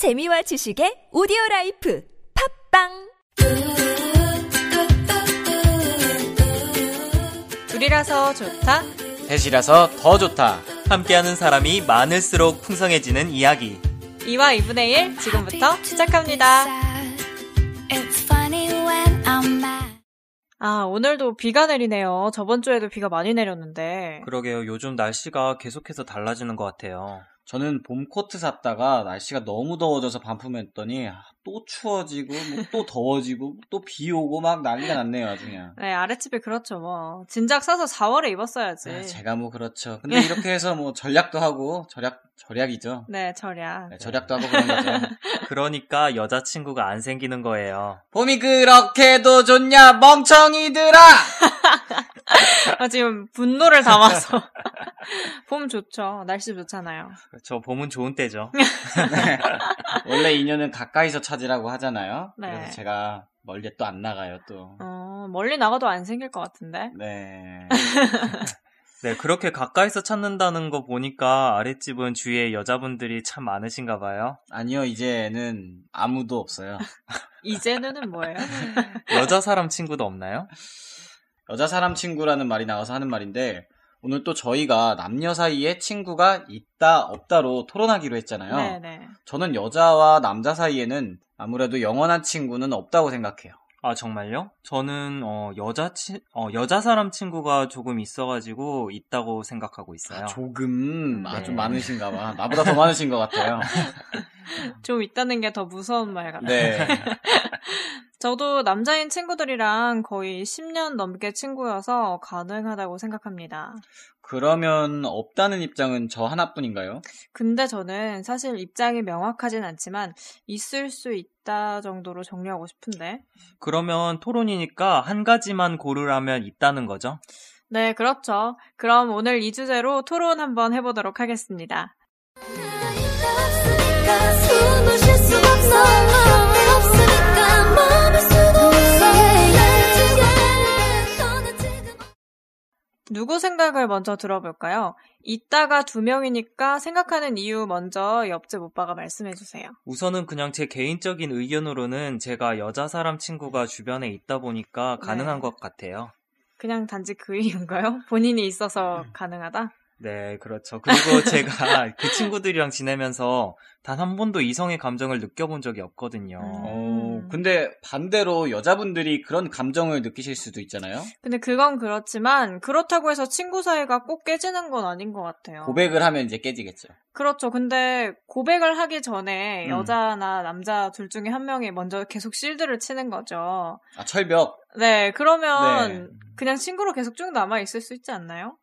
재미와 지식의 오디오 라이프 팟빵 둘이라서 좋다. 셋이라서 더 좋다. 함께하는 사람이 많을수록 풍성해지는 이야기. 2와 2분의 1 지금부터 시작합니다. 아, 오늘도 비가 내리네요. 저번 주에도 비가 많이 내렸는데. 그러게요. 요즘 날씨가 계속해서 달라지는 것 같아요. 저는 봄 코트 샀다가 날씨가 너무 더워져서 반품했더니 아, 또 추워지고 뭐 또 더워지고 또 비 오고 막 난리가 났네요 아주 그냥. 네, 아랫집에 그렇죠, 뭐. 진작 사서 4월에 입었어야지. 아, 제가 뭐 그렇죠. 근데 이렇게 해서 뭐 전략도 하고 절약 절약이죠. 네, 절약. 네, 절약도 하고 그런 거죠. 그러니까 여자친구가 안 생기는 거예요. 봄이 그렇게도 좋냐 멍청이들아. 아, 지금 분노를 담아서. 봄 좋죠. 날씨 좋잖아요. 그렇죠. 봄은 좋은 때죠. 네. 원래 인연은 가까이서 찾으라고 하잖아요. 네. 그래서 제가 멀리 또 안 나가요 또. 어, 멀리 나가도 안 생길 것 같은데. 네. 네, 그렇게 가까이서 찾는다는 거 보니까 아랫집은 주위에 여자분들이 참 많으신가 봐요. 아니요 이제는 아무도 없어요. 이제는은 뭐예요? 여자 사람 친구도 없나요? 여자 사람 친구라는 말이 나와서 하는 말인데 오늘 또 저희가 남녀 사이에 친구가 있다 없다로 토론하기로 했잖아요. 네네. 저는 여자와 남자 사이에는 아무래도 영원한 친구는 없다고 생각해요. 아, 정말요? 저는, 어, 여자 치, 어, 여자 사람 친구가 조금 있어가지고 있다고 생각하고 있어요. 아, 조금 아, 네. 좀 많으신가 봐. 나보다 더 많으신 것 같아요. 좀 있다는 게 더 무서운 말 같아요. 네. 저도 남자인 친구들이랑 거의 10년 넘게 친구여서 가능하다고 생각합니다. 그러면 없다는 입장은 저 하나뿐인가요? 근데 저는 사실 입장이 명확하진 않지만 있을 수 있다 정도로 정리하고 싶은데. 그러면 토론이니까 한 가지만 고르라면 있다는 거죠? 네, 그렇죠. 그럼 오늘 이 주제로 토론 한번 해보도록 하겠습니다. 누구 생각을 먼저 들어볼까요? 이따가 두 명이니까 생각하는 이유 먼저 옆집 오빠가 말씀해 주세요. 우선은 그냥 제 개인적인 의견으로는 제가 여자 사람 친구가 주변에 있다 보니까 가능한 네. 것 같아요. 그냥 단지 그 이유인가요? 본인이 있어서 가능하다? 네, 그렇죠. 그리고 제가 그 친구들이랑 지내면서 단 한 번도 이성의 감정을 느껴본 적이 없거든요. 어, 근데 반대로 여자분들이 그런 감정을 느끼실 수도 있잖아요. 근데 그건 그렇지만 그렇다고 해서 친구 사이가 꼭 깨지는 건 아닌 것 같아요. 고백을 하면 이제 깨지겠죠. 그렇죠. 근데 고백을 하기 전에 음. 여자나 남자 둘 중에 한 명이 먼저 계속 실드를 치는 거죠. 아, 철벽. 네, 그러면 네. 그냥 친구로 계속 쭉 남아 있을 수 있지 않나요?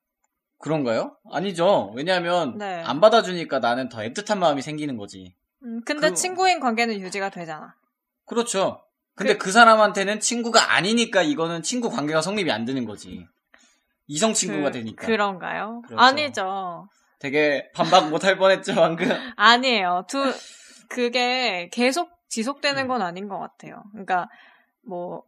그런가요? 아니죠. 왜냐하면 네. 안 받아주니까 나는 더 애틋한 마음이 생기는 거지. 음, 근데 그- 친구인 관계는 유지가 되잖아. 그렇죠. 근데 그, 사람한테는 친구가 아니니까 이거는 친구 관계가 성립이 안 되는 거지. 이성 친구가 그, 되니까. 그런가요? 그렇죠. 아니죠. 되게 반박 못할 뻔했죠, 방금. 아니에요. 두, 그게 계속 지속되는 음. 건 아닌 것 같아요. 그러니까, 뭐,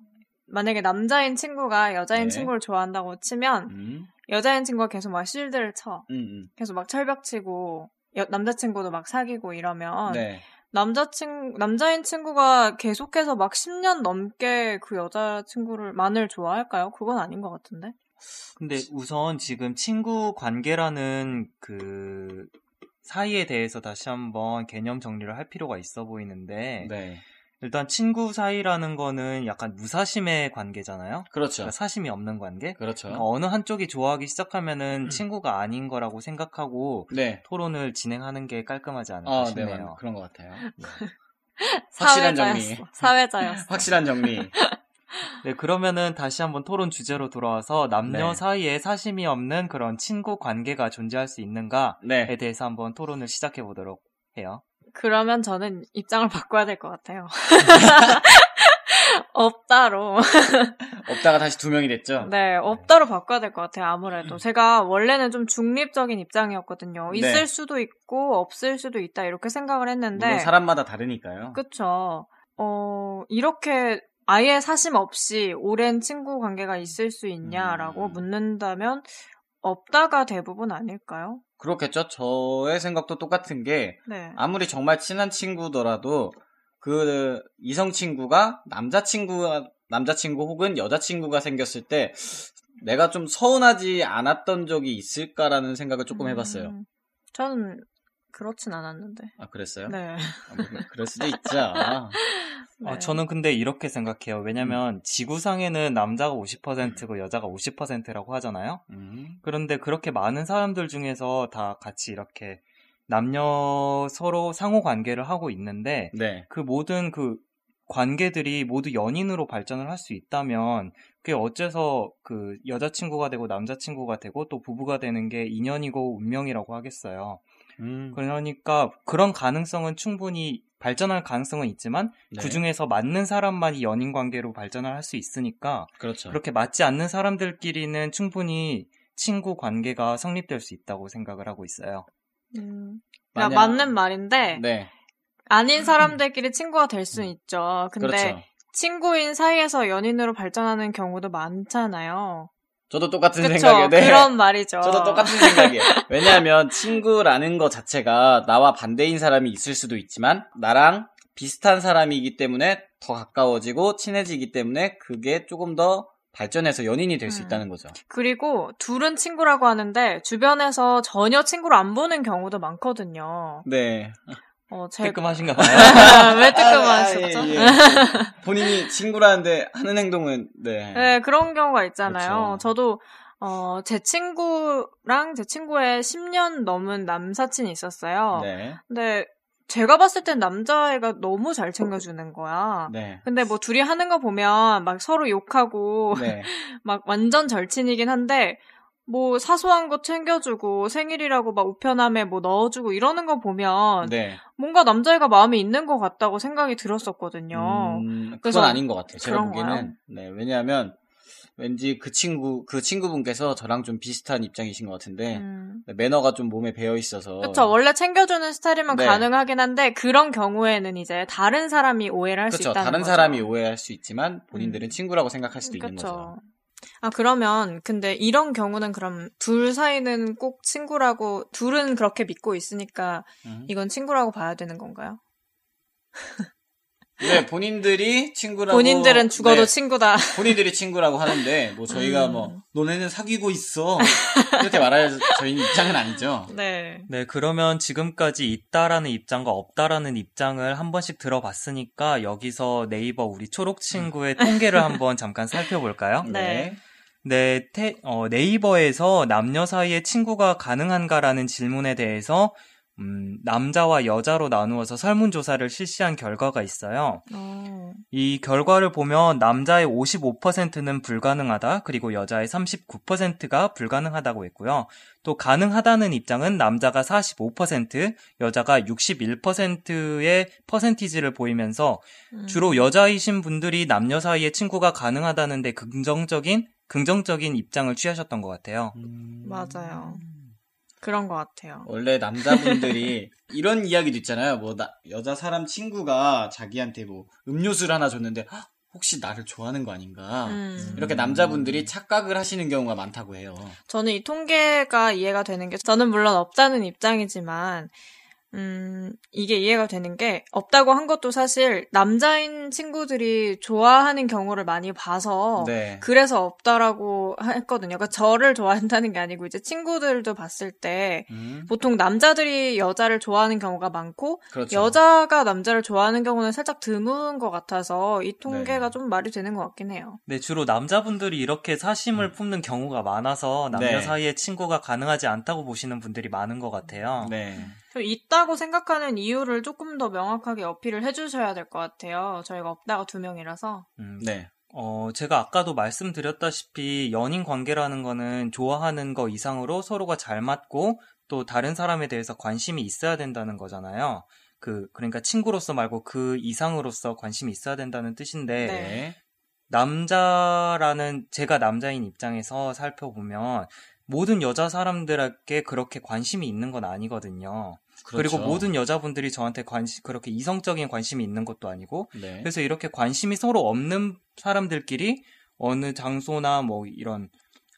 만약에 남자인 친구가 여자인 네. 친구를 좋아한다고 치면, 음, 여자인 친구가 계속 막 실드를 쳐. 음, 음. 계속 막 철벽 치고, 여- 남자친구도 막 사귀고 이러면, 네. 남자친, 남자인 친구가 계속해서 막 10년 넘게 그 여자친구를, 만을 좋아할까요? 그건 아닌 것 같은데? 근데 우선 지금 친구 관계라는 그 사이에 대해서 다시 한번 개념 정리를 할 필요가 있어 보이는데 네. 일단 친구 사이라는 거는 약간 무사심의 관계잖아요. 그렇죠. 그러니까 사심이 없는 관계. 그렇죠. 그러니까 어느 한쪽이 좋아하기 시작하면은 친구가 아닌 거라고 생각하고 네. 토론을 진행하는 게 깔끔하지 않을까 아, 네, 싶네요. 맞- 그런 것 같아요. 확실한 정리. 사회자였어. 사회자였어. 확실한 정리. 네, 그러면은 다시 한번 토론 주제로 돌아와서 남녀 네. 사이에 사심이 없는 그런 친구 관계가 존재할 수 있는가에 네. 대해서 한번 토론을 시작해 보도록 해요. 그러면 저는 입장을 바꿔야 될 것 같아요. 없다로. 없다가 다시 두 명이 됐죠. 네, 없다로 바꿔야 될 것 같아요, 아무래도. 제가 원래는 좀 중립적인 입장이었거든요. 있을 네. 수도 있고, 없을 수도 있다, 이렇게 생각을 했는데. 사람마다 다르니까요. 그쵸. 어, 이렇게 아예 사심 없이 오랜 친구 관계가 있을 수 있냐라고 음. 묻는다면, 없다가 대부분 아닐까요? 그렇겠죠. 저의 생각도 똑같은 게 네. 아무리 정말 친한 친구더라도 그 이성 친구가 남자 친구 남자 친구 혹은 여자 친구가 생겼을 때 내가 좀 서운하지 않았던 적이 있을까라는 생각을 조금 해봤어요. 음, 저는 그렇진 않았는데. 아 그랬어요? 네. 아, 뭐, 그럴 수도 있죠. 네. 어, 저는 근데 이렇게 생각해요. 왜냐면 지구상에는 남자가 50%고 여자가 50%라고 하잖아요. 음, 그런데 그렇게 많은 사람들 중에서 다 같이 이렇게 남녀 서로 상호 관계를 하고 있는데 네. 그 모든 그 관계들이 모두 연인으로 발전을 할 수 있다면 그게 어째서 그 여자친구가 되고 남자친구가 되고 또 부부가 되는 게 인연이고 운명이라고 하겠어요. 음, 그러니까 그런 가능성은 충분히 발전할 가능성은 있지만 네. 그 중에서 맞는 사람만이 연인 관계로 발전을 할 수 있으니까 그렇죠. 그렇게 맞지 않는 사람들끼리는 충분히 친구 관계가 성립될 수 있다고 생각을 하고 있어요. 음, 그냥 만약- 맞는 말인데 네. 아닌 사람들끼리 친구가 될 수는 있죠. 근데 그렇죠. 친구인 사이에서 연인으로 발전하는 경우도 많잖아요. 저도 똑같은 그쵸? 생각이에요. 네. 그런 말이죠. 저도 똑같은 생각이에요. 왜냐하면 친구라는 것 자체가 나와 반대인 사람이 있을 수도 있지만 나랑 비슷한 사람이기 때문에 더 가까워지고 친해지기 때문에 그게 조금 더 발전해서 연인이 될수 음. 있다는 거죠. 그리고 둘은 친구라고 하는데 주변에서 전혀 친구를 안 보는 경우도 많거든요. 네. 어, 제가 뜨끔하신가 봐요. 왜 뜨끔하셨죠? 아, 예, 예. 본인이 친구라는데 하는 행동은 네. 네, 그런 경우가 있잖아요. 그렇죠. 저도 어, 제 친구랑 제 친구의 10년 넘은 남사친이 있었어요. 네. 근데 제가 봤을 땐 남자애가 너무 잘 챙겨주는 거야. 네. 근데 뭐 둘이 하는 거 보면 막 서로 욕하고 네. 막 완전 절친이긴 한데 뭐 사소한 거 챙겨주고 생일이라고 막 우편함에 뭐 넣어주고 이러는 거 보면 네. 뭔가 남자애가 마음이 있는 것 같다고 생각이 들었었거든요. 음, 그래서 그건 아닌 것 같아요. 제가? 보기에는. 네. 왜냐하면 왠지 그 친구 그 친구분께서 저랑 좀 비슷한 입장이신 것 같은데 음. 매너가 좀 몸에 배어 있어서. 그쵸. 원래 챙겨주는 스타일이면 네. 가능하긴 한데 그런 경우에는 이제 다른 사람이 오해를 할수 그렇죠. 있다는 다른 거죠. 사람이 오해할 수 있지만 본인들은 음. 친구라고 생각할 수도 있는 그쵸. 거죠. 아, 그러면, 근데 이런 경우는 그럼 둘 사이는 꼭 친구라고, 둘은 그렇게 믿고 있으니까 음. 이건 친구라고 봐야 되는 건가요? 네, 본인들이 친구라고. 본인들은 죽어도 네, 친구다. 본인들이 친구라고 하는데 뭐 저희가 음. 뭐 너네는 사귀고 있어 이렇게 말할 저희 입장은 아니죠. 네. 네, 그러면 지금까지 있다라는 입장과 없다라는 입장을 한 번씩 들어봤으니까 여기서 네이버 우리 초록 친구의 통계를 한번 잠깐 살펴볼까요? 네. 네, 테- 어, 네이버에서 남녀 사이에 친구가 가능한가라는 질문에 대해서 음, 남자와 여자로 나누어서 설문조사를 실시한 결과가 있어요. 어, 이 결과를 보면 남자의 55%는 불가능하다, 그리고 여자의 39%가 불가능하다고 했고요. 또 가능하다는 입장은 남자가 45%, 여자가 61%의 퍼센티지를 보이면서 음. 주로 여자이신 분들이 남녀 사이에 친구가 가능하다는데 긍정적인 긍정적인 입장을 취하셨던 것 같아요. 맞아요. 그런 것 같아요. 원래 남자분들이 이런 이야기도 있잖아요. 뭐 나- 여자 사람 친구가 자기한테 뭐 음료수를 하나 줬는데 "헉, 혹시 나를 좋아하는 거 아닌가? 음. 이렇게 남자분들이 착각을 하시는 경우가 많다고 해요. 저는 이 통계가 이해가 되는 게, 저는 물론 없다는 입장이지만, 음, 이게 이해가 되는 게, 없다고 한 것도 사실 남자인 친구들이 좋아하는 경우를 많이 봐서, 네. 그래서 없다라고 했거든요. 그러니까 저를 좋아한다는 게 아니고, 이제 친구들도 봤을 때, 음, 보통 남자들이 여자를 좋아하는 경우가 많고, 그렇죠. 여자가 남자를 좋아하는 경우는 살짝 드문 것 같아서, 이 통계가 네. 좀 말이 되는 것 같긴 해요. 네, 주로 남자분들이 이렇게 사심을 품는 경우가 많아서 남녀 네. 사이에 친구가 가능하지 않다고 보시는 분들이 많은 것 같아요. 네. 저 있다고 생각하는 이유를 조금 더 명확하게 어필을 해주셔야 될 것 같아요. 저희가 없다가 두 명이라서. 음, 네. 어, 제가 아까도 말씀드렸다시피 연인 관계라는 거는 좋아하는 거 이상으로 서로가 잘 맞고 또 다른 사람에 대해서 관심이 있어야 된다는 거잖아요. 그, 그러니까 친구로서 말고 그 이상으로서 관심이 있어야 된다는 뜻인데, 네. 네. 남자라는, 제가 남자인 입장에서 살펴보면, 모든 여자 사람들에게 그렇게 관심이 있는 건 아니거든요. 그리고 그렇죠. 모든 여자분들이 저한테 관심, 그렇게 이성적인 관심이 있는 것도 아니고, 네. 그래서 이렇게 관심이 서로 없는 사람들끼리 어느 장소나 뭐 이런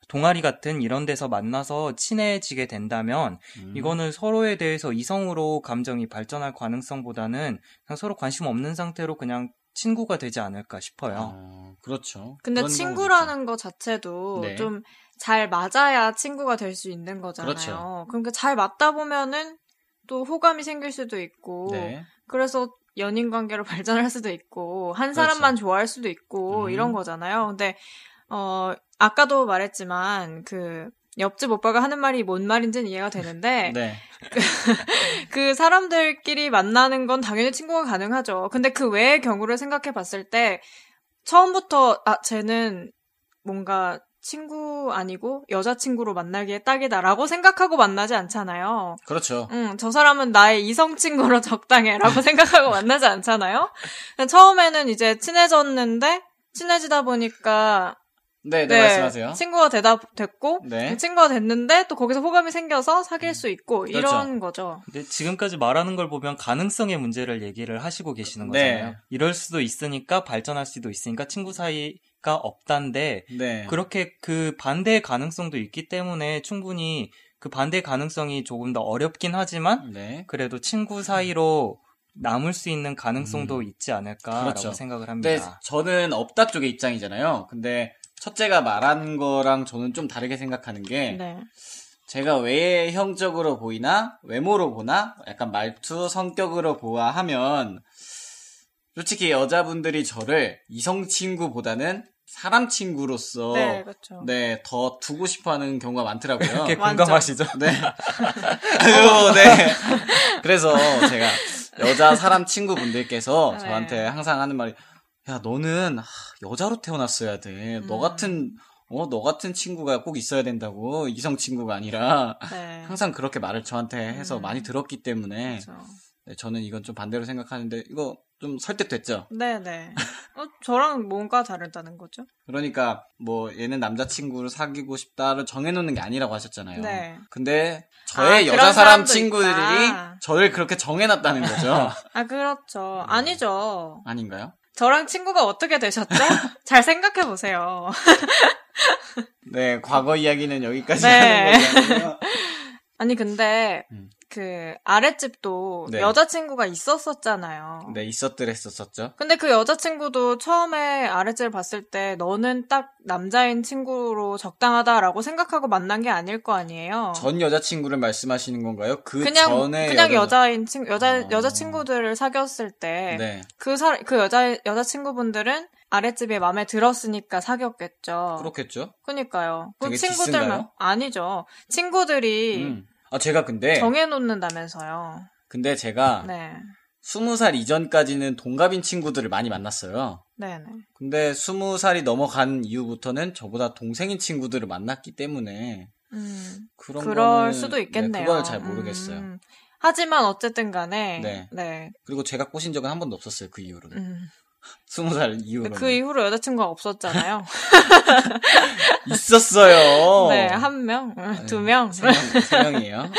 동아리 같은 이런 데서 만나서 친해지게 된다면 음. 이거는 서로에 대해서 이성으로 감정이 발전할 가능성보다는 그냥 서로 관심 없는 상태로 그냥 친구가 되지 않을까 싶어요. 어, 그렇죠. 근데 경우도 친구라는 거 자체도 네. 좀 잘 맞아야 친구가 될 수 있는 거잖아요. 그렇죠. 그러니까 잘 맞다 보면은 또 호감이 생길 수도 있고. 네. 그래서 연인 관계로 발전할 수도 있고 한 그렇죠. 사람만 좋아할 수도 있고 음. 이런 거잖아요. 근데 어 아까도 말했지만 그 옆집 오빠가 하는 말이 뭔 말인지는 이해가 되는데 네. 그 사람들끼리 만나는 건 당연히 친구가 가능하죠. 근데 그 외의 경우를 생각해 봤을 때 처음부터 아 쟤는 뭔가 친구 아니고 여자친구로 만나기에 딱이다라고 생각하고 만나지 않잖아요. 그렇죠. 응, 저 사람은 나의 이성 친구로 적당해라고 생각하고 만나지 않잖아요. 처음에는 이제 친해졌는데 친해지다 보니까 네, 네, 말씀하세요. 친구가 되다 됐고 네. 친구가 됐는데 또 거기서 호감이 생겨서 사귈 수 있고 그렇죠. 이런 거죠. 근데 지금까지 말하는 걸 보면 가능성의 문제를 얘기를 하시고 계시는 네. 거잖아요. 이럴 수도 있으니까 발전할 수도 있으니까 친구 사이 가 없단데 네. 그렇게 그 반대의 가능성도 있기 때문에 충분히 그 반대의 가능성이 조금 더 어렵긴 하지만 네. 그래도 친구 사이로 남을 수 있는 가능성도 있지 않을까라고 그렇죠. 생각을 근데 합니다. 저는 없다 쪽의 입장이잖아요. 근데 첫째가 말한 거랑 저는 좀 다르게 생각하는 게 네. 제가 외형적으로 보이나 외모로 보나 약간 말투 성격으로 보아 하면 솔직히 여자분들이 저를 이성 친구보다는 사람 친구로서 네, 그렇죠. 네, 더 두고 싶어 하는 경우가 많더라고요. 이렇게. 공감하시죠? 네. 아유, 네. 그래서 제가 여자 사람 친구분들께서 네. 저한테 항상 하는 말이 야, 너는 하, 여자로 태어났어야 돼. 너 음. 같은 어, 너 같은 친구가 꼭 있어야 된다고. 이성 친구가 아니라 네. 항상 그렇게 말을 저한테 해서 음. 많이 들었기 때문에 그렇죠. 네, 저는 이건 좀 반대로 생각하는데 이거 좀 설득됐죠? 네네. 어, 저랑 뭔가 다르다는 거죠? 그러니까 뭐 얘는 남자친구를 사귀고 싶다를 정해놓는 게 아니라고 하셨잖아요. 네. 근데 아, 저의 그런 여자 사람 친구들이 있다. 저를 그렇게 정해놨다는 거죠. 아, 그렇죠. 아니죠. 아닌가요? 저랑 친구가 어떻게 되셨죠? 잘 생각해 보세요. 네, 과거 이야기는 여기까지 네. 하는 거고요. 아니, 근데, 음. 그, 아랫집도 네. 여자친구가 있었었잖아요. 네, 있었더랬었었죠. 근데 그 여자친구도 처음에 아랫집을 봤을 때 너는 딱 남자인 친구로 적당하다라고 생각하고 만난 게 아닐 거 아니에요. 전 여자친구를 말씀하시는 건가요? 그 그냥 전에 그냥 여자... 여자인 친 여자 아. 여자 친구들을 사귀었을 때 네, 그 사, 그 여자, 여자 친구분들은 아랫집에 마음에 들었으니까 사귀었겠죠. 그렇겠죠. 그러니까요. 그 친구들만, 디스인가요? 아니죠. 친구들이 음. 아, 제가 근데 정해놓는다면서요. 근데 제가 네. 스무 살 이전까지는 동갑인 친구들을 많이 만났어요. 네네. 근데 스무 살이 넘어간 이후부터는 저보다 동생인 친구들을 만났기 때문에 음, 그런 그럴 거는, 수도 네, 있겠네요. 그걸 잘 모르겠어요. 음, 하지만 어쨌든 간에, 네. 네. 그리고 제가 꼬신 적은 한 번도 없었어요. 그 이후로는. 음. 스무 살 근데 이후로는. 그 이후로 여자친구가 없었잖아요. 있었어요. 네, 한 명, 음, 두 네, 명. 세, 명, 세 명 이에요.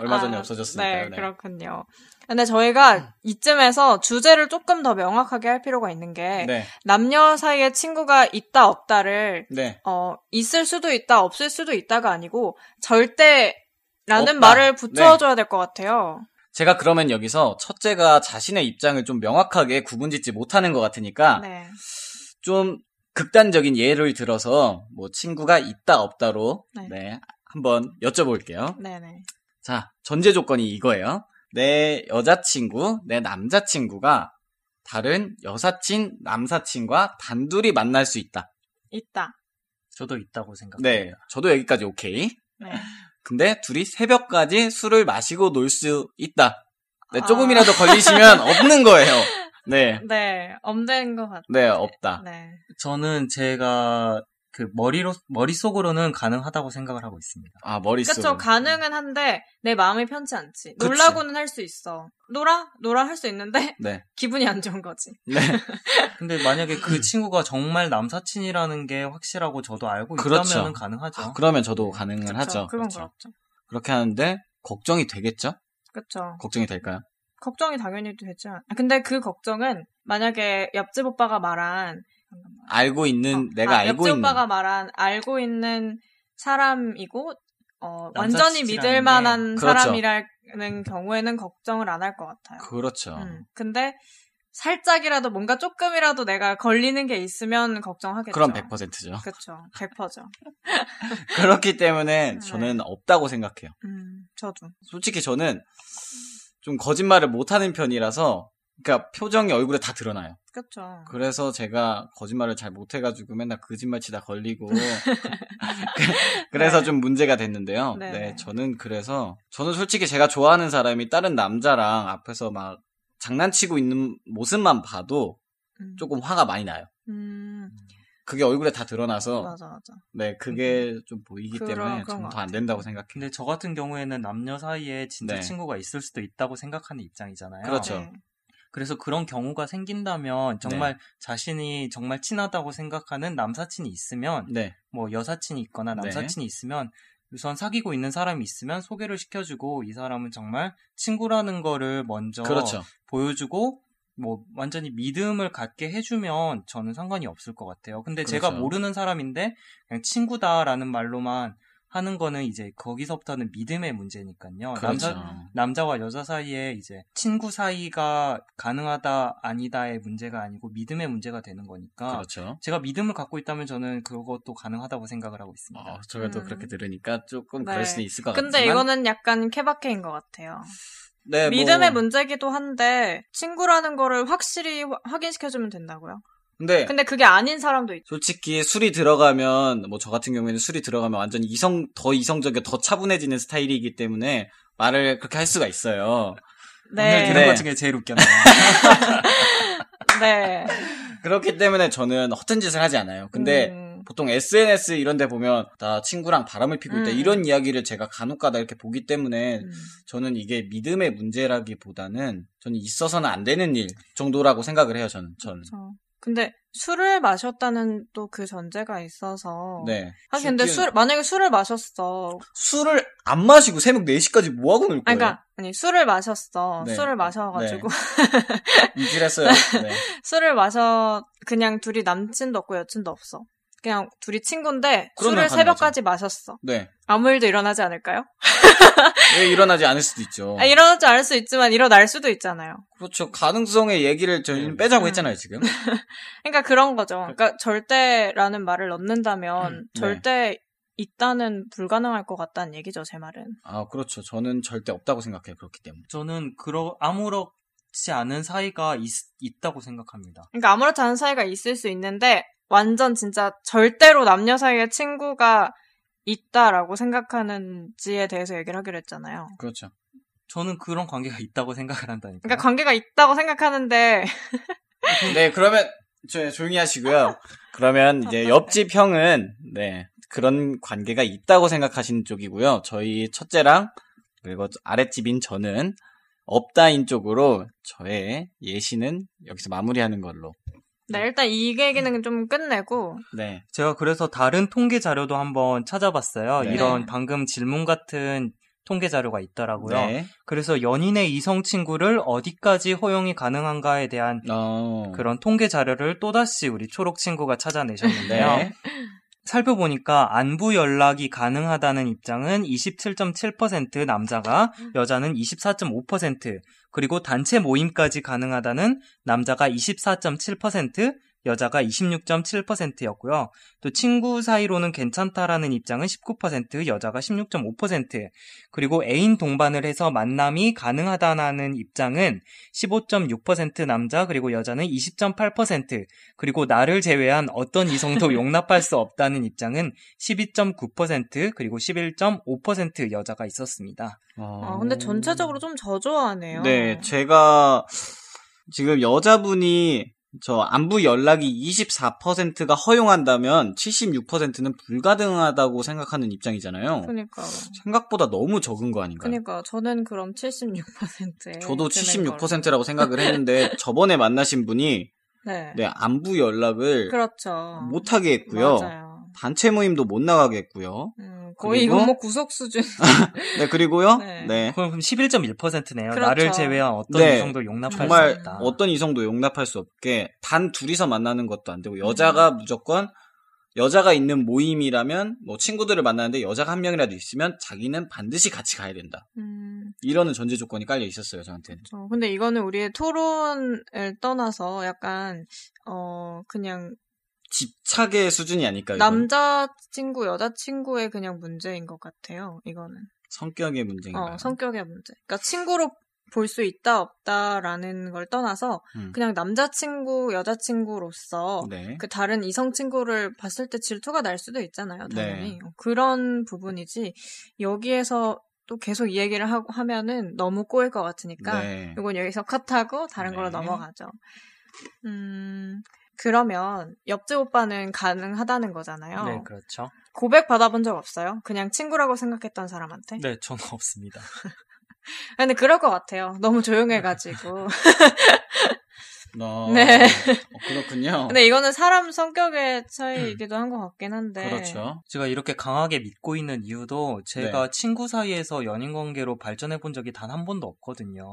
얼마 전에 아, 없어졌으니까요. 네, 그렇군요. 근데 저희가 이쯤에서 주제를 조금 더 명확하게 할 필요가 있는 게 네, 남녀 사이에 친구가 있다 없다를 네. 어 있을 수도 있다 없을 수도 있다가 아니고 절대라는 없다. 말을 붙여줘야 될 것 같아요. 제가 그러면 여기서 첫째가 자신의 입장을 좀 명확하게 구분짓지 못하는 것 같으니까 네. 좀 극단적인 예를 들어서 뭐 친구가 있다 없다로 네. 네, 한번 여쭤볼게요. 네네. 자, 전제 조건이 이거예요. 내 여자친구, 내 남자친구가 다른 여사친, 남사친과 단둘이 만날 수 있다. 있다. 저도 있다고 생각합니다. 네, 저도 여기까지 오케이. 네. 근데 둘이 새벽까지 술을 마시고 놀 수 있다. 네, 아. 조금이라도 걸리시면 없는 거예요. 네, 네. 엄된 것 같아요. 네, 없다. 네. 저는 제가 그 머리로 머릿속으로는 가능하다고 생각을 하고 있습니다. 아, 머릿속. 그쵸. 가능은 한데 내 마음이 편치 않지. 그치. 놀라고는 할 수 있어. 놀아? 놀아 할 수 있는데 네, 기분이 안 좋은 거지. 네. 근데 만약에 그 친구가 정말 남사친이라는 게 확실하고 저도 알고 그렇죠. 있다면 가능하죠. 아, 그러면 저도 가능은 그쵸. 하죠. 그건 그렇죠. 그렇죠. 그렇게 하는데 걱정이 되겠죠? 그쵸. 걱정이 될까요? 걱정이 당연히 되지 않... 아, 근데 그 걱정은 만약에 옆집 오빠가 말한 알고 있는 어, 내가 아, 알고 있는 오빠가 말한 알고 있는 사람이고 어, 완전히 믿을 게- 만한 그렇죠. 사람이라는 경우에는 걱정을 안 할 것 같아요. 그렇죠. 음, 근데 살짝이라도 뭔가 조금이라도 내가 걸리는 게 있으면 걱정하겠죠. 그럼 100%죠. 그렇죠. 100%죠. 그렇기 때문에 네. 저는 없다고 생각해요. 음, 저도. 솔직히 저는 좀 거짓말을 못하는 편이라서, 그러니까 표정이 얼굴에 다 드러나요. 그렇죠. 그래서 제가 거짓말을 잘 못해가지고 맨날 거짓말 치다 걸리고 그래서 네. 좀 문제가 됐는데요. 네. 네. 저는 그래서 저는 솔직히 제가 좋아하는 사람이 다른 남자랑 앞에서 막 장난치고 있는 모습만 봐도 음. 조금 화가 많이 나요. 음, 그게 얼굴에 다 드러나서 맞아, 맞아. 네 그게 좀 보이기 그런- 때문에 것더 안. 된다고 생각해요. 근데 저 같은 경우에는 남녀 사이에 진짜 네. 친구가 있을 수도 있다고 생각하는 입장이잖아요. 그렇죠. 네. 그래서 그런 경우가 생긴다면 정말 네. 자신이 정말 친하다고 생각하는 남사친이 있으면 네, 뭐 여사친이 있거나 네. 남사친이 있으면 우선 사귀고 있는 사람이 있으면 소개를 시켜주고 이 사람은 정말 친구라는 거를 먼저 그렇죠. 보여주고 뭐 완전히 믿음을 갖게 해주면 저는 상관이 없을 것 같아요. 근데 제가 그렇죠. 모르는 사람인데 그냥 친구다라는 말로만 하는 거는 이제 거기서부터는 믿음의 문제니까요. 그렇죠. 남자 남자와 여자 사이에 이제 친구 사이가 가능하다 아니다의 문제가 아니고 믿음의 문제가 되는 거니까 그렇죠. 제가 믿음을 갖고 있다면 저는 그것도 가능하다고 생각을 하고 있습니다. 어, 저도 음. 그렇게 들으니까 조금 네. 그럴 수는 있을 것 근데 같지만 이거는 약간 케바케인 것 같아요. 네, 뭐- 믿음의 문제기도 한데 친구라는 거를 확실히 화- 확인시켜주면 된다고요. 근데 근데 그게 아닌 사람도 있죠. 솔직히 술이 들어가면 뭐 저 같은 경우에는 술이 들어가면 완전 이성 더 이성적이고 더 차분해지는 스타일이기 때문에 말을 그렇게 할 수가 있어요. 오늘 네. 들은 네. 것 중에 제일 웃겼네요. 네. 그렇기 때문에 저는 허튼 짓을 하지 않아요. 근데 음, 보통 SNS 이런 데 보면 나 친구랑 바람을 피고 있다 음. 이런 이야기를 제가 간혹가다 이렇게 보기 때문에 음. 저는 이게 믿음의 문제라기보다는 저는 있어서는 안 되는 일 정도라고 생각을 해요. 저는 저는. 그렇죠. 근데 술을 마셨다는 또 그 전제가 있어서. 네. 아 근데 술 만약에 술을 마셨어. 술을 안 마시고 새벽 4시까지 뭐 하고 놀 아니, 거예요? 그러니까 아니 술을 마셨어. 네. 술을 마셔가지고 이질했어요. 네. 술을 마셔 그냥 둘이 남친도 없고 여친도 없어. 그냥 둘이 친구인데 술을. 새벽까지 마셨어. 네. 아무 일도 일어나지 않을까요? 왜 일어나지 않을 수도 있죠. 아, 일어나지 않을 수 있지만 일어날 수도 있잖아요. 그렇죠. 가능성의 얘기를 저희는 빼자고 음. 했잖아요, 지금. 그러니까 그런 거죠. 그러니까 절대라는 말을 넣는다면 네. 절대 있다는 불가능할 것 같다는 얘기죠, 제 말은. 아, 그렇죠. 저는 절대 없다고 생각해요. 그렇기 때문에. 저는 그러 아무렇지 않은 사이가 있, 다고 생각합니다. 그러니까 아무렇지 않은 사이가 있을 수 있는데 완전 진짜 절대로 남녀 사이에 친구가 있다라고 생각하는지에 대해서 얘기를 하기로 했잖아요. 그렇죠. 저는 그런 관계가 있다고 생각을 한다니까요. 그러니까 관계가 있다고 생각하는데 네, 그러면 저 조용히 하시고요. 그러면 이제 옆집 형은 네 그런 관계가 있다고 생각하시는 쪽이고요. 저희 첫째랑 그리고 아랫집인 저는 없다인 쪽으로 저의 예시는 여기서 마무리하는 걸로. 네, 일단 이 얘기는 좀 끝내고 네, 제가 그래서 다른 통계 자료도 한번 찾아봤어요. 네. 이런 방금 질문 같은 통계 자료가 있더라고요. 네, 그래서 연인의 이성 친구를 어디까지 허용이 가능한가에 대한 어, 그런 통계 자료를 또다시 우리 초록 친구가 찾아내셨는데요. 네, 살펴보니까 안부 연락이 가능하다는 입장은 27.7% 남자가 여자는 24.5% 그리고 단체 모임까지 가능하다는 남자가 24.7% 여자가 26.7%였고요. 또 친구 사이로는 괜찮다라는 입장은 19%, 여자가 16.5%, 그리고 애인 동반을 해서 만남이 가능하다는 입장은 15.6% 남자, 그리고 여자는 20.8%, 그리고 나를 제외한 어떤 이성도 용납할 수 없다는 입장은 12.9%, 그리고 11.5% 여자가 있었습니다. 어, 아, 근데 전체적으로 좀 저조하네요. 네, 제가 지금 여자분이 저 안부 연락이 24%가 허용한다면 76%는 불가능하다고 생각하는 입장이잖아요. 그러니까 생각보다 너무 적은 거 아닌가요? 그러니까 저는 그럼 76%에 저도 76%라고 생각을 했는데 저번에 만나신 분이 네. 네, 안부 연락을 그렇죠. 못 하게 했고요. 맞아요. 단체 모임도 못 나가게 했고요. 음, 거의 그리고- 이건 뭐 구속 수준. 네, 그리고요. 네. 네. 그럼 11.1%네요. 그렇죠. 나를 제외한 어떤 네. 이성도 용납할 수 정말 없다. 어떤 이성도 용납할 수 없게 단 둘이서 만나는 것도 안 되고 여자가 음. 무조건 여자가 있는 모임이라면 뭐 친구들을 만나는데 여자가 한 명이라도 있으면 자기는 반드시 같이 가야 된다. 음, 이러는 전제 조건이 깔려 있었어요 저한테는. 어, 근데 이거는 우리의 토론을 떠나서 약간, 어, 그냥 집착의 수준이 아닐까. 이건. 남자친구, 여자친구의 그냥 문제인 것 같아요, 이거는. 성격의 문제인가. 어, 성격의 문제. 그러니까 친구로 볼 수 있다, 없다라는 걸 떠나서 음. 그냥 남자친구, 여자친구로서 네. 그 다른 이성 친구를 봤을 때 질투가 날 수도 있잖아요, 당연히. 네. 어, 그런 부분이지, 여기에서 또 계속 이 얘기를 하고 하면은 너무 꼬일 것 같으니까, 네. 이건 여기서 컷하고 다른 걸로 네. 넘어가죠. 음, 그러면 옆집 오빠는 가능하다는 거잖아요. 네, 그렇죠. 고백 받아본 적 없어요? 그냥 친구라고 생각했던 사람한테? 네, 저는 없습니다. 근데 그럴 것 같아요. 너무 조용해가지고. 어, 네. 어, 그렇군요. 근데 이거는 사람 성격의 차이이기도 한 것 같긴 한데. 그렇죠. 제가 이렇게 강하게 믿고 있는 이유도 제가 네. 친구 사이에서 연인 관계로 발전해 본 적이 단 한 번도 없거든요.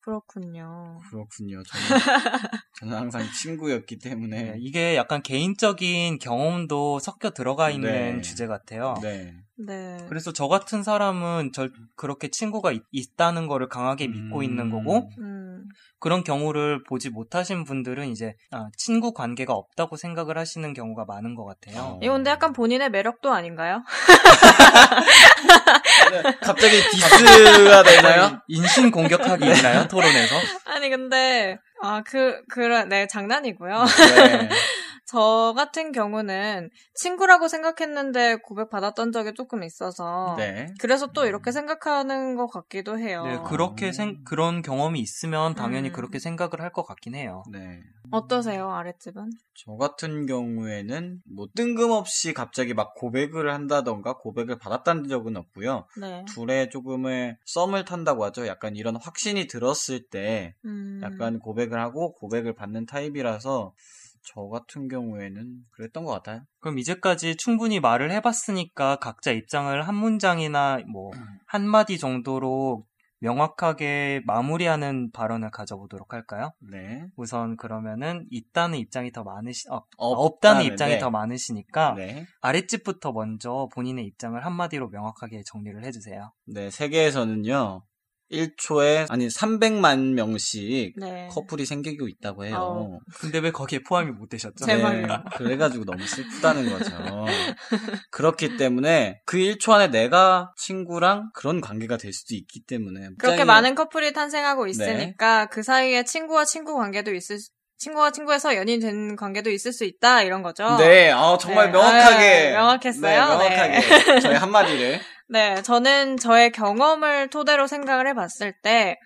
그렇군요. 그렇군요. 저는, 저는 항상 친구였기 때문에. 네, 이게 약간 개인적인 경험도 섞여 들어가 있는 네. 주제 같아요. 네. 네. 그래서 저 같은 사람은 절 그렇게 친구가 있, 다는 거를 강하게 믿고 음. 있는 거고 음, 그런 경우를 보지 못하신 분들은 이제 아, 친구 관계가 없다고 생각을 하시는 경우가 많은 것 같아요. 어. 이거 근데 약간 본인의 매력도 아닌가요? 갑자기 디스가 되나요? 인신 공격하기 있나요 토론에서? 아니, 근데, 아, 그, 그런, 네, 장난이고요. 네. 저 같은 경우는 친구라고 생각했는데 고백받았던 적이 조금 있어서. 네. 그래서 또 이렇게 생각하는 것 같기도 해요. 네, 그렇게 생, 그런 경험이 있으면 당연히 음. 그렇게 생각을 할 것 같긴 해요. 네. 어떠세요, 아랫집은? 저 같은 경우에는 뭐 뜬금없이 갑자기 막 고백을 한다던가 고백을 받았다는 적은 없고요. 네. 둘의 조금의 썸을 탄다고 하죠. 약간 이런 확신이 들었을 때 음, 약간 고백을 하고 고백을 받는 타입이라서 저 같은 경우에는 그랬던 것 같아요. 그럼 이제까지 충분히 말을 해봤으니까 각자 입장을 한 문장이나 뭐 한마디 정도로 명확하게 마무리하는 발언을 가져보도록 할까요? 네. 우선 그러면은 있다는 입장이 더 많으시, 어, 없다는, 없다는 입장이 네. 더 많으시니까 네. 아랫집부터 먼저 본인의 입장을 한마디로 명확하게 정리를 해주세요. 네, 세계에서는요. 1초에 아니 300만 명씩 네. 커플이 생기고 있다고 해요. 어. 근데 왜 거기에 포함이 못 되셨죠? 제 네. 그래가지고 너무 슬프다는 거죠. 그렇기 때문에 그 1초 안에 내가 친구랑 그런 관계가 될 수도 있기 때문에 그렇게 많은 커플이 탄생하고 있으니까 그 사이에 친구와 친구 관계도 있을 수- 친구와 친구에서 연인 된 관계도 있을 수 있다 이런 거죠. 네, 아, 정말 네. 명확하게 아, 명확했어요. 네, 명확하게 저희 한마디를 네, 저는 저의 경험을 토대로 생각을 해봤을 때,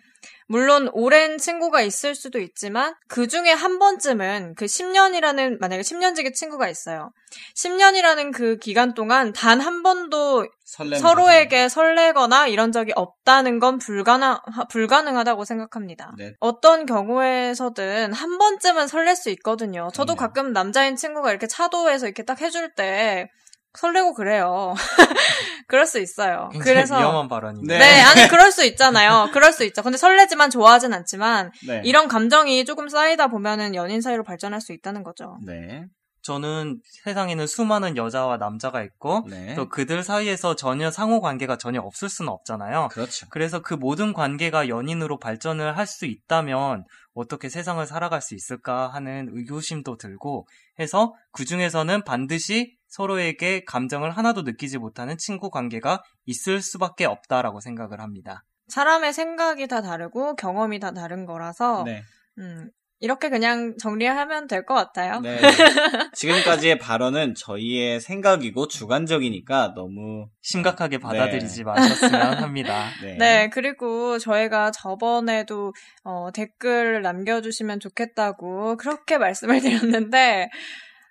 물론 오랜 친구가 있을 수도 있지만, 그 중에 한 번쯤은 그 10년이라는, 만약에 10년지기 친구가 있어요. 10년이라는 그 기간 동안 단 한 번도 서로에게 설레거나 이런 적이 없다는 건 불가능, 불가능하다고 생각합니다. 네. 어떤 경우에서든 한 번쯤은 설렐 수 있거든요. 저도 그럼요. 가끔 남자인 친구가 이렇게 차도에서 이렇게 딱 해줄 때 설레고 그래요. 그럴 수 있어요. 굉장히 그래서 위험한 발언이네요. 네. 네, 아니 그럴 수 있잖아요. 그럴 수 있죠. 근데 설레지만 좋아하진 않지만 네. 이런 감정이 조금 쌓이다 보면은 연인 사이로 발전할 수 있다는 거죠. 네. 저는 세상에는 수많은 여자와 남자가 있고 네. 또 그들 사이에서 전혀 상호 관계가 전혀 없을 수는 없잖아요. 그렇죠. 그래서 그 모든 관계가 연인으로 발전을 할 수 있다면 어떻게 세상을 살아갈 수 있을까 하는 의구심도 들고 해서 그 중에서는 반드시 서로에게 감정을 하나도 느끼지 못하는 친구 관계가 있을 수밖에 없다라고 생각을 합니다. 사람의 생각이 다 다르고 경험이 다 다른 거라서 네. 음, 이렇게 그냥 정리하면 될 것 같아요. 네. 지금까지의 발언은 저희의 생각이고 주관적이니까 너무 심각하게 받아들이지 마셨으면 합니다. 네. 네, 그리고 저희가 저번에도 어, 댓글 남겨주시면 좋겠다고 그렇게 말씀을 드렸는데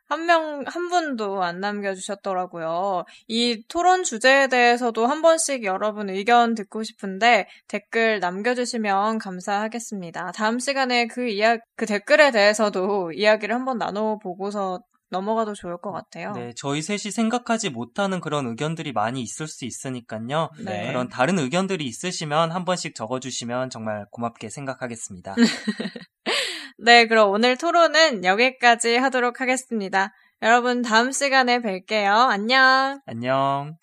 한 명, 한 분도 안 남겨주셨더라고요. 이 토론 주제에 대해서도 한 번씩 여러분 의견 듣고 싶은데 댓글 남겨주시면 감사하겠습니다. 다음 시간에 그 이야, 그 댓글에 대해서도 이야기를 한번 나눠보고서 넘어가도 좋을 것 같아요. 네, 저희 셋이 생각하지 못하는 그런 의견들이 많이 있을 수 있으니까요. 네. 그런 다른 의견들이 있으시면 한 번씩 적어주시면 정말 고맙게 생각하겠습니다. 네, 그럼 오늘 토론은 여기까지 하도록 하겠습니다. 여러분 다음 시간에 뵐게요. 안녕. 안녕.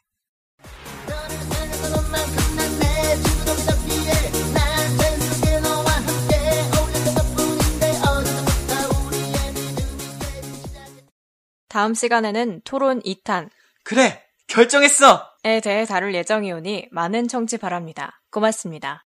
다음 시간에는 토론 2탄 그래! 결정했어! 에 대해 다룰 예정이오니 많은 청취 바랍니다. 고맙습니다.